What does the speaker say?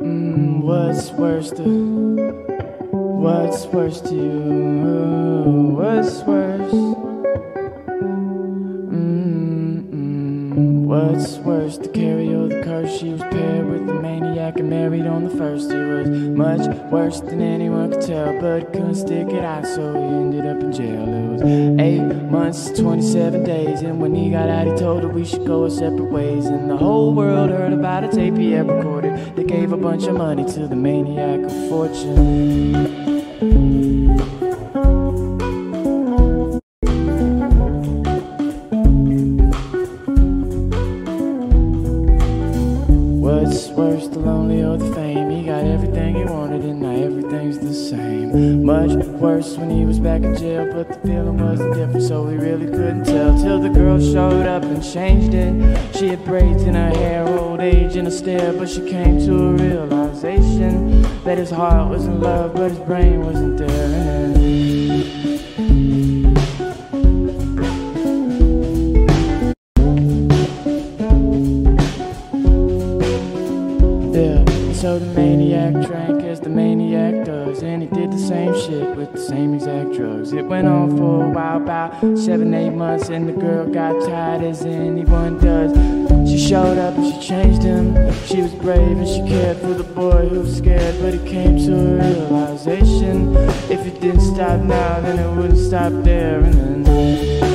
Mm, what's worse to What's worse to you? What's worse? What's worse to carry all the curse? She was paired with the maniac and married on the first. He was much worse than anyone could tell, but couldn't stick it out, so he ended up in jail. It was eight months, 27 days, and when he got out, he told her we should go our separate ways. And the whole world heard about a tape he had recorded. They gave a bunch of money to the maniac of fortune. What's worse, the lonely or the fame? He got everything he wanted, and now everything's the same. Much worse when he was back in jail, but the feeling wasn't different, so we really couldn't tell. Till the girl showed up and changed it. She had braids in her hair, old age in a stare, but she came to a realization that his heart was in love, but his brain wasn't there. And so the maniac drank as the maniac does, and he did the same shit with the same exact drugs. It went on for a while, about seven, eight months, and the girl got tired as anyone does. She showed up and she changed him. She was brave and she cared for the boy who was scared, but he came to a realization. If it didn't stop now, then it wouldn't stop there, and then.